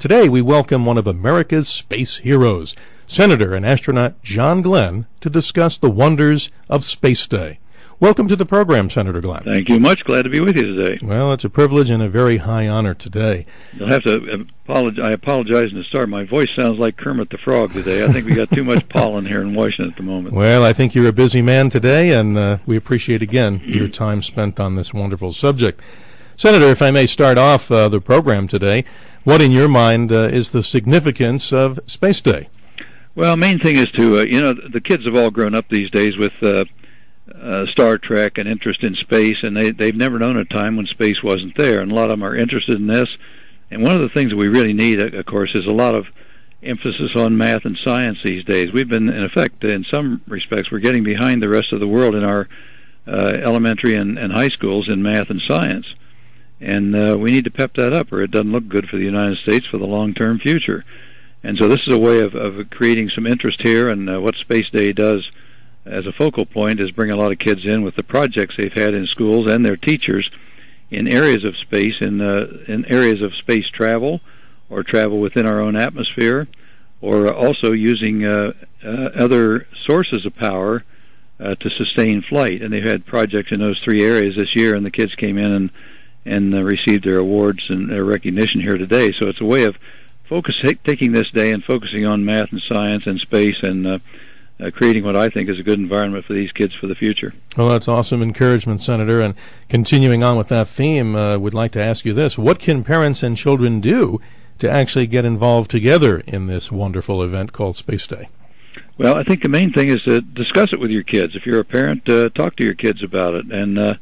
Today, we welcome one of America's space heroes, Senator and astronaut John Glenn, to discuss the wonders of Space Day. Welcome to the program, Senator Glenn. Thank you much. Glad to be with you today. Well, it's a privilege and a very high honor today. You'll have to apologize. I apologize in the start. My voice sounds like Kermit the Frog today. I think we got too much pollen here in Washington at the moment. Well, I think you're a busy man today, and uh, we appreciate again your time spent on this wonderful subject. Senator, if I may start off uh, the program today, what in your mind uh, is the significance of Space Day? Well, main thing is to uh, you know the kids have all grown up these days with uh, uh, Star Trek and interest in space, and they they've never known a time when space wasn't there, and a lot of them are interested in this. And one of the things that we really need, of course, is a lot of emphasis on math and science these days. We've been, in effect, in some respects, we're getting behind the rest of the world in our uh, elementary and, and high schools in math and science and uh, we need to pep that up, or it doesn't look good for the United States for the long-term future. And so this is a way of, of creating some interest here, and uh, what Space Day does as a focal point is bring a lot of kids in with the projects they've had in schools and their teachers in areas of space, in uh, in areas of space travel, or travel within our own atmosphere, or also using uh, uh, other sources of power uh, to sustain flight. And they've had projects in those three areas this year, and the kids came in and and uh, received their awards and their recognition here today. So it's a way of focus taking this day and focusing on math and science and space and uh, uh, creating what I think is a good environment for these kids for the future. Well, that's awesome encouragement, Senator. And continuing on with that theme, uh, would like to ask you this: What can parents and children do to actually get involved together in this wonderful event called Space Day? Well, I think the main thing is to discuss it with your kids. If you're a parent, uh, talk to your kids about it and uh,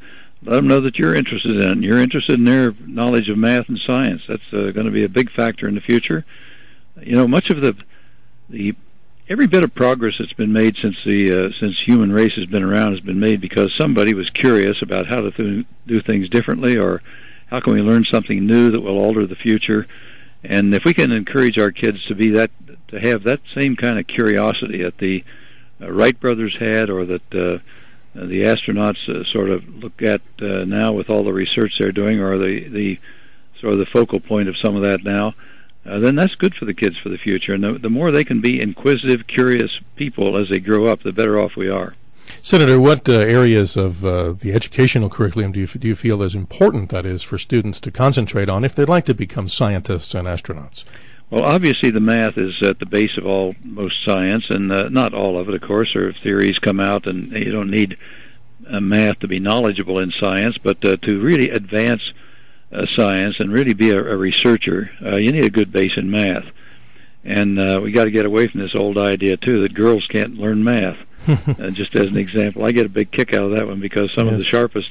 let them know that you're interested in it. You're interested in their knowledge of math and science. That's uh, going to be a big factor in the future. You know, much of the the every bit of progress that's been made since the uh, since human race has been around has been made because somebody was curious about how to th- do things differently, or how can we learn something new that will alter the future. And if we can encourage our kids to be that to have that same kind of curiosity that the uh, Wright brothers had, or that uh, uh, the astronauts uh, sort of look at uh, now with all the research they're doing, or the the sort of the focal point of some of that now. Uh, then that's good for the kids for the future. And the, the more they can be inquisitive, curious people as they grow up, the better off we are. Senator, what uh, areas of uh, the educational curriculum do you, do you feel is important that is for students to concentrate on if they'd like to become scientists and astronauts? Well, obviously, the math is at the base of all most science, and uh, not all of it, of course. Or theories come out, and you don't need uh, math to be knowledgeable in science, but uh, to really advance uh, science and really be a, a researcher, uh, you need a good base in math. And uh, we got to get away from this old idea too that girls can't learn math. uh, just as an example, I get a big kick out of that one because some yes. of the sharpest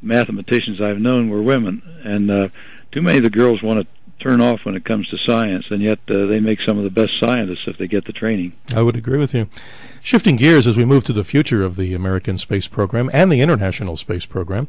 mathematicians I've known were women, and uh, too many of the girls want to turn off when it comes to science, and yet uh, they make some of the best scientists if they get the training. I would agree with you. Shifting gears as we move to the future of the American space program and the International Space Program,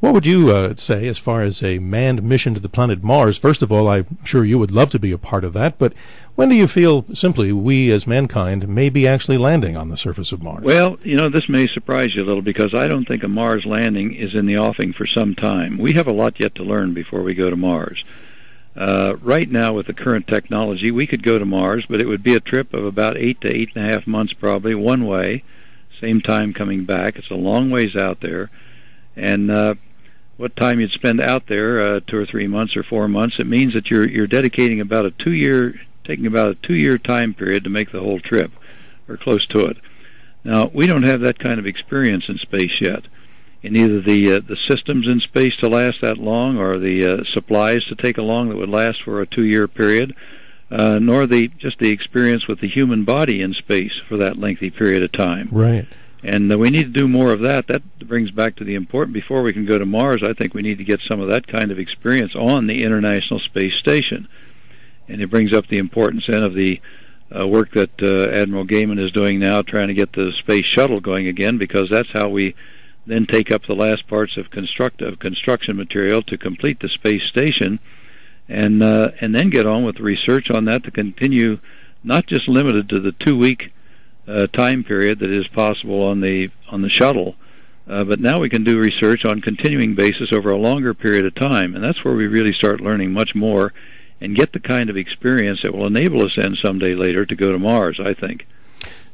what would you uh, say as far as a manned mission to the planet Mars? First of all, I'm sure you would love to be a part of that, but when do you feel simply we as mankind may be actually landing on the surface of Mars? Well, you know, this may surprise you a little because I don't think a Mars landing is in the offing for some time. We have a lot yet to learn before we go to Mars. Uh, right now, with the current technology, we could go to Mars, but it would be a trip of about eight to eight and a half months, probably one way, same time coming back. It's a long ways out there, and uh, what time you'd spend out there, uh, two or three months or four months, it means that you're you're dedicating about a two year, taking about a two year time period to make the whole trip, or close to it. Now, we don't have that kind of experience in space yet in either the uh, the systems in space to last that long, or the uh, supplies to take along that would last for a two-year period, uh, nor the just the experience with the human body in space for that lengthy period of time. Right. And uh, we need to do more of that. That brings back to the important. Before we can go to Mars, I think we need to get some of that kind of experience on the International Space Station. and it brings up the importance then of the uh, work that uh, Admiral Gehman is doing now, trying to get the space shuttle going again, because that's how we then take up the last parts of construct of construction material to complete the space station, and uh, and then get on with research on that to continue, not just limited to the two week uh, time period that is possible on the on the shuttle, uh, but now we can do research on continuing basis over a longer period of time, and that's where we really start learning much more and get the kind of experience that will enable us then someday later to go to Mars, I think.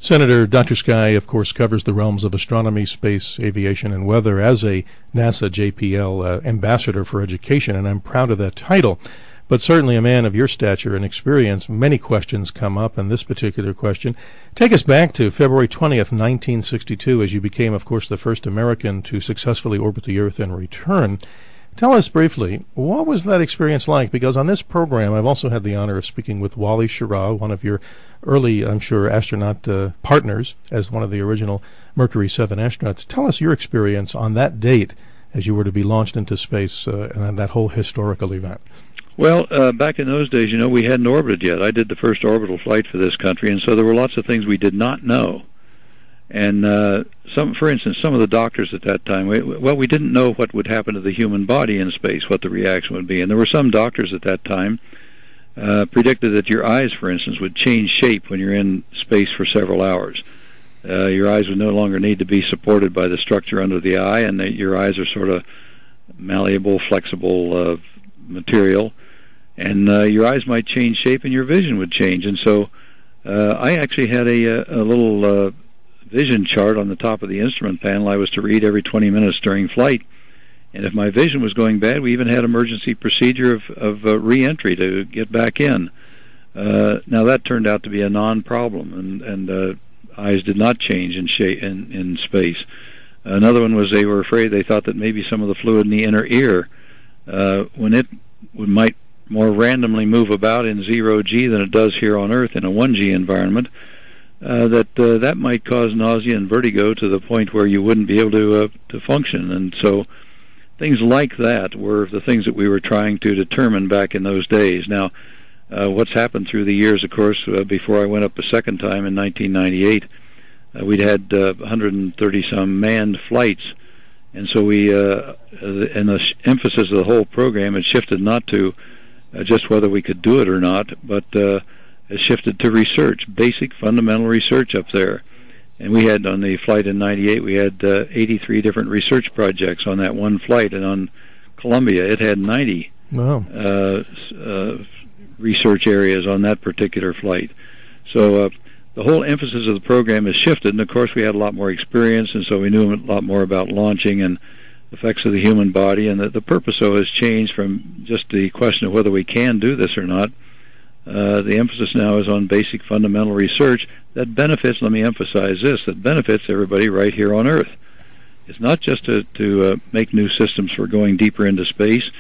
Senator Dr. Sky, of course, covers the realms of astronomy, space, aviation, and weather as a NASA JPL uh, ambassador for education, and I'm proud of that title. But certainly, a man of your stature and experience, many questions come up, and this particular question. Take us back to February 20th, 1962, as you became, of course, the first American to successfully orbit the Earth and return. Tell us briefly, what was that experience like? Because on this program, I've also had the honor of speaking with Wally Schirra, one of your early, I'm sure, astronaut uh, partners as one of the original Mercury 7 astronauts. Tell us your experience on that date as you were to be launched into space uh, and that whole historical event. Well, uh, back in those days, you know, we hadn't orbited yet. I did the first orbital flight for this country, and so there were lots of things we did not know. And uh, some, for instance, some of the doctors at that time, we, well, we didn't know what would happen to the human body in space, what the reaction would be. And there were some doctors at that time uh, predicted that your eyes, for instance, would change shape when you're in space for several hours. Uh, your eyes would no longer need to be supported by the structure under the eye, and that your eyes are sort of malleable, flexible uh, material, and uh, your eyes might change shape, and your vision would change. And so, uh, I actually had a, a little uh, vision chart on the top of the instrument panel I was to read every 20 minutes during flight. And if my vision was going bad, we even had emergency procedure of, of uh, re-entry to get back in. Uh, now that turned out to be a non-problem, and, and uh, eyes did not change in, shape, in, in space. Another one was they were afraid they thought that maybe some of the fluid in the inner ear, uh, when it would, might more randomly move about in zero G than it does here on Earth in a one G environment, uh, that uh, that might cause nausea and vertigo to the point where you wouldn't be able to uh, to function. And so things like that were the things that we were trying to determine back in those days. Now, uh, what's happened through the years, of course, uh, before I went up a second time in 1998, uh, we'd had uh, 130 some manned flights. And so we, uh, and the emphasis of the whole program had shifted not to uh, just whether we could do it or not, but uh, has shifted to research, basic fundamental research up there. And we had on the flight in '98, we had uh, 83 different research projects on that one flight, and on Columbia, it had 90 wow. uh, uh, research areas on that particular flight. So uh, the whole emphasis of the program has shifted, and of course, we had a lot more experience, and so we knew a lot more about launching and effects of the human body, and the, the purpose so has changed from just the question of whether we can do this or not uh, the emphasis now is on basic fundamental research that benefits, let me emphasize this, that benefits everybody right here on Earth. It's not just to, to uh, make new systems for going deeper into space.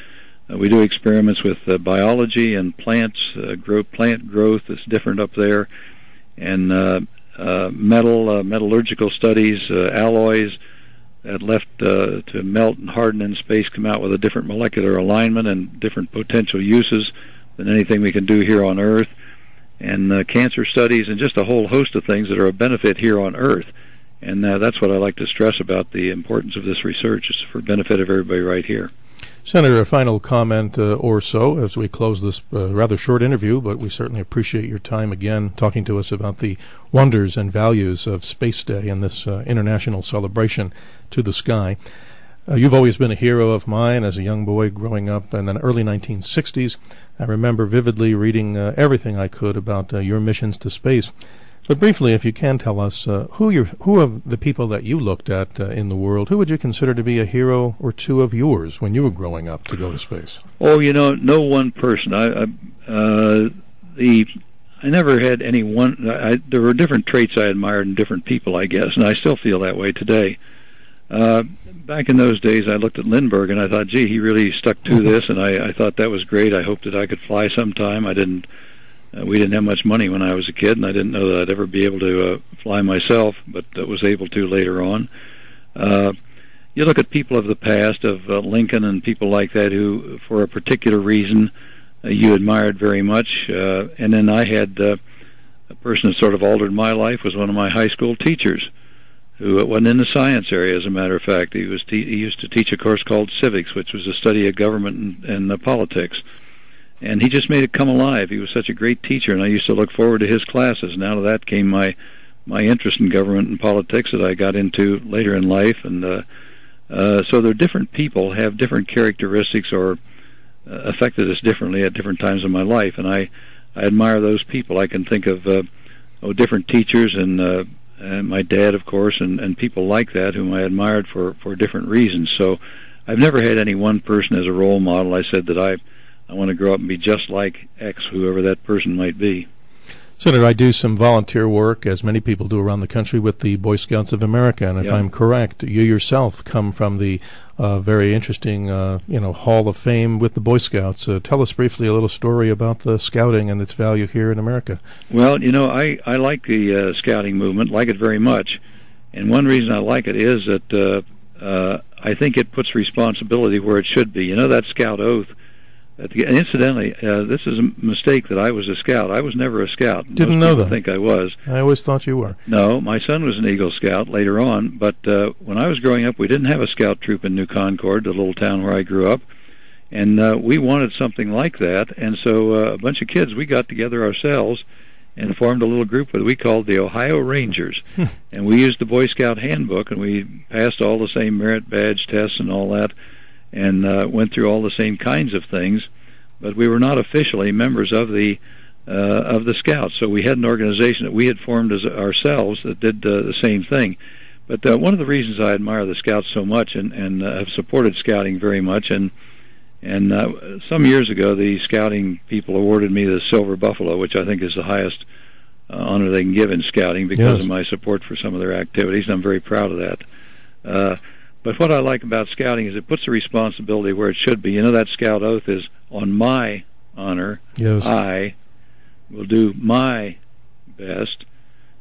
Uh, we do experiments with uh, biology and plants, uh, grow, plant growth is different up there, and metal, metallurgical studies, alloys that left to melt and harden in space come out with a different molecular alignment and different potential uses than anything we can do here on Earth, and uh, cancer studies, and just a whole host of things that are a benefit here on Earth. And uh, that's what I like to stress about the importance of this research. It's for benefit of everybody right here. Senator, a final comment uh, or so as we close this uh, rather short interview, but we certainly appreciate your time again talking to us about the wonders and values of Space Day and this uh, international celebration to the sky. Uh, you've always been a hero of mine as a young boy growing up in the early 1960s. I remember vividly reading uh, everything I could about uh, your missions to space. But briefly, if you can tell us uh, who you who of the people that you looked at uh, in the world, who would you consider to be a hero or two of yours when you were growing up to go to space? Oh, you know, no one person. I, I uh, the I never had any one. I, there were different traits I admired in different people, I guess, and I still feel that way today. Uh, back in those days, I looked at Lindbergh and I thought, gee, he really stuck to mm-hmm. this, and I, I thought that was great. I hoped that I could fly sometime. I didn't. Uh, we didn't have much money when I was a kid, and I didn't know that I'd ever be able to uh, fly myself, but uh, was able to later on. Uh, you look at people of the past, of uh, Lincoln and people like that, who, for a particular reason, uh, you admired very much. Uh, and then I had uh, a person that sort of altered my life was one of my high school teachers, who wasn't in the science area. As a matter of fact, he was te- he used to teach a course called civics, which was a study of government and, and uh, politics. And he just made it come alive. He was such a great teacher, and I used to look forward to his classes. And out of that came my my interest in government and politics that I got into later in life. And uh, uh, so, there are different people have different characteristics or uh, affected us differently at different times in my life, and I I admire those people. I can think of uh, oh different teachers and, uh, and my dad, of course, and, and people like that whom I admired for for different reasons. So I've never had any one person as a role model. I said that I I want to grow up and be just like X, whoever that person might be. Senator, I do some volunteer work, as many people do around the country, with the Boy Scouts of America. And if yeah. I'm correct, you yourself come from the uh, very interesting, uh, you know, Hall of Fame with the Boy Scouts. Uh, tell us briefly a little story about the scouting and its value here in America. Well, you know, I I like the uh, scouting movement, like it very much, and one reason I like it is that uh, uh, I think it puts responsibility where it should be. You know, that scout oath incidentally, uh, this is a mistake that I was a scout. I was never a scout. Didn't Most know that. Think I was. I always thought you were. No, my son was an Eagle Scout later on. But uh, when I was growing up, we didn't have a scout troop in New Concord, the little town where I grew up, and uh, we wanted something like that. And so uh, a bunch of kids, we got together ourselves and formed a little group that we called the Ohio Rangers. And we used the Boy Scout handbook, and we passed all the same merit badge tests and all that and uh, went through all the same kinds of things, but we were not officially members of the uh, of the Scouts. So we had an organization that we had formed as ourselves that did uh, the same thing. But uh, one of the reasons I admire the Scouts so much and, and uh, have supported Scouting very much, and and uh, some years ago, the Scouting people awarded me the Silver Buffalo, which I think is the highest uh, honor they can give in Scouting because Yes. of my support for some of their activities. And I'm very proud of that. Uh, but what I like about scouting is it puts the responsibility where it should be. You know that scout oath is on my honor. Yes. I will do my best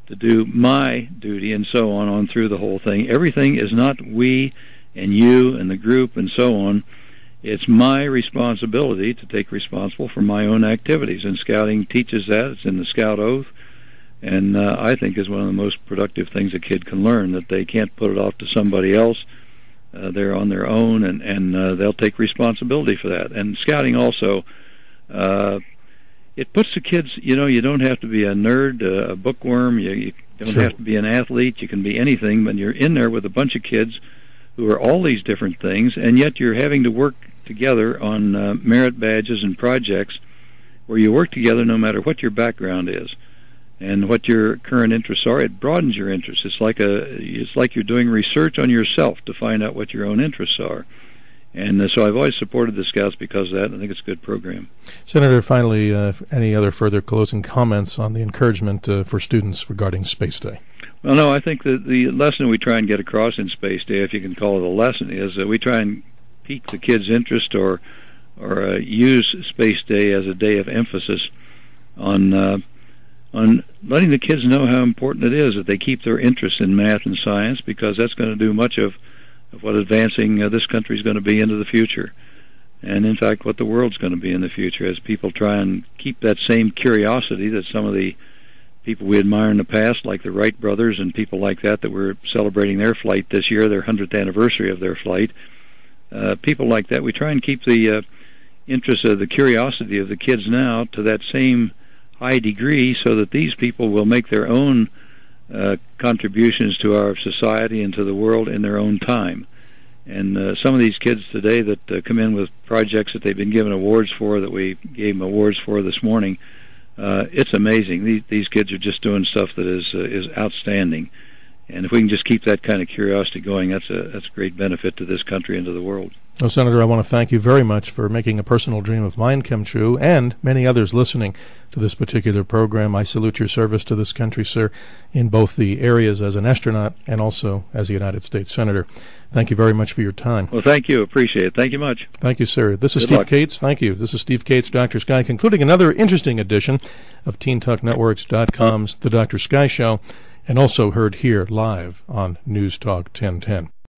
to do my duty and so on on through the whole thing. Everything is not we and you and the group and so on. It's my responsibility to take responsible for my own activities, and scouting teaches that. It's in the scout oath, and uh, I think is one of the most productive things a kid can learn that they can't put it off to somebody else. Uh, they're on their own, and and uh, they'll take responsibility for that. And scouting also, uh, it puts the kids. You know, you don't have to be a nerd, uh, a bookworm. You, you don't Sure. have to be an athlete. You can be anything, but you're in there with a bunch of kids who are all these different things, and yet you're having to work together on uh, merit badges and projects where you work together no matter what your background is and what your current interests are. It broadens your interests. It's like a it's like you're doing research on yourself to find out what your own interests are. And uh, so I've always supported the Scouts because of that. I think it's a good program. Senator, finally, uh, any other further closing comments on the encouragement uh, for students regarding Space Day? Well, no, I think that the lesson we try and get across in Space Day, if you can call it a lesson, is that we try and pique the kids' interest or or uh, use Space Day as a day of emphasis on uh, on letting the kids know how important it is that they keep their interest in math and science because that's going to do much of, of what advancing uh, this country is going to be into the future. And in fact, what the world's going to be in the future as people try and keep that same curiosity that some of the people we admire in the past, like the Wright brothers and people like that, that we're celebrating their flight this year, their 100th anniversary of their flight. Uh, people like that, we try and keep the uh, interest of the curiosity of the kids now to that same high degree so that these people will make their own uh, contributions to our society and to the world in their own time. And uh, some of these kids today that uh, come in with projects that they've been given awards for, that we gave them awards for this morning, uh, it's amazing. These, these kids are just doing stuff that is uh, is outstanding. And if we can just keep that kind of curiosity going, that's a that's a great benefit to this country and to the world. Well, Senator, I want to thank you very much for making a personal dream of mine come true and many others listening to this particular program. I salute your service to this country, sir, in both the areas as an astronaut and also as a United States Senator. Thank you very much for your time. Well, thank you. Appreciate it. Thank you much. Thank you, sir. This is Good Steve luck. Kates. Thank you. This is Steve Kates, Dr. Sky, concluding another interesting edition of TeenTalkNetworks.com's The Dr. Sky Show, and also heard here live on News Talk 1010.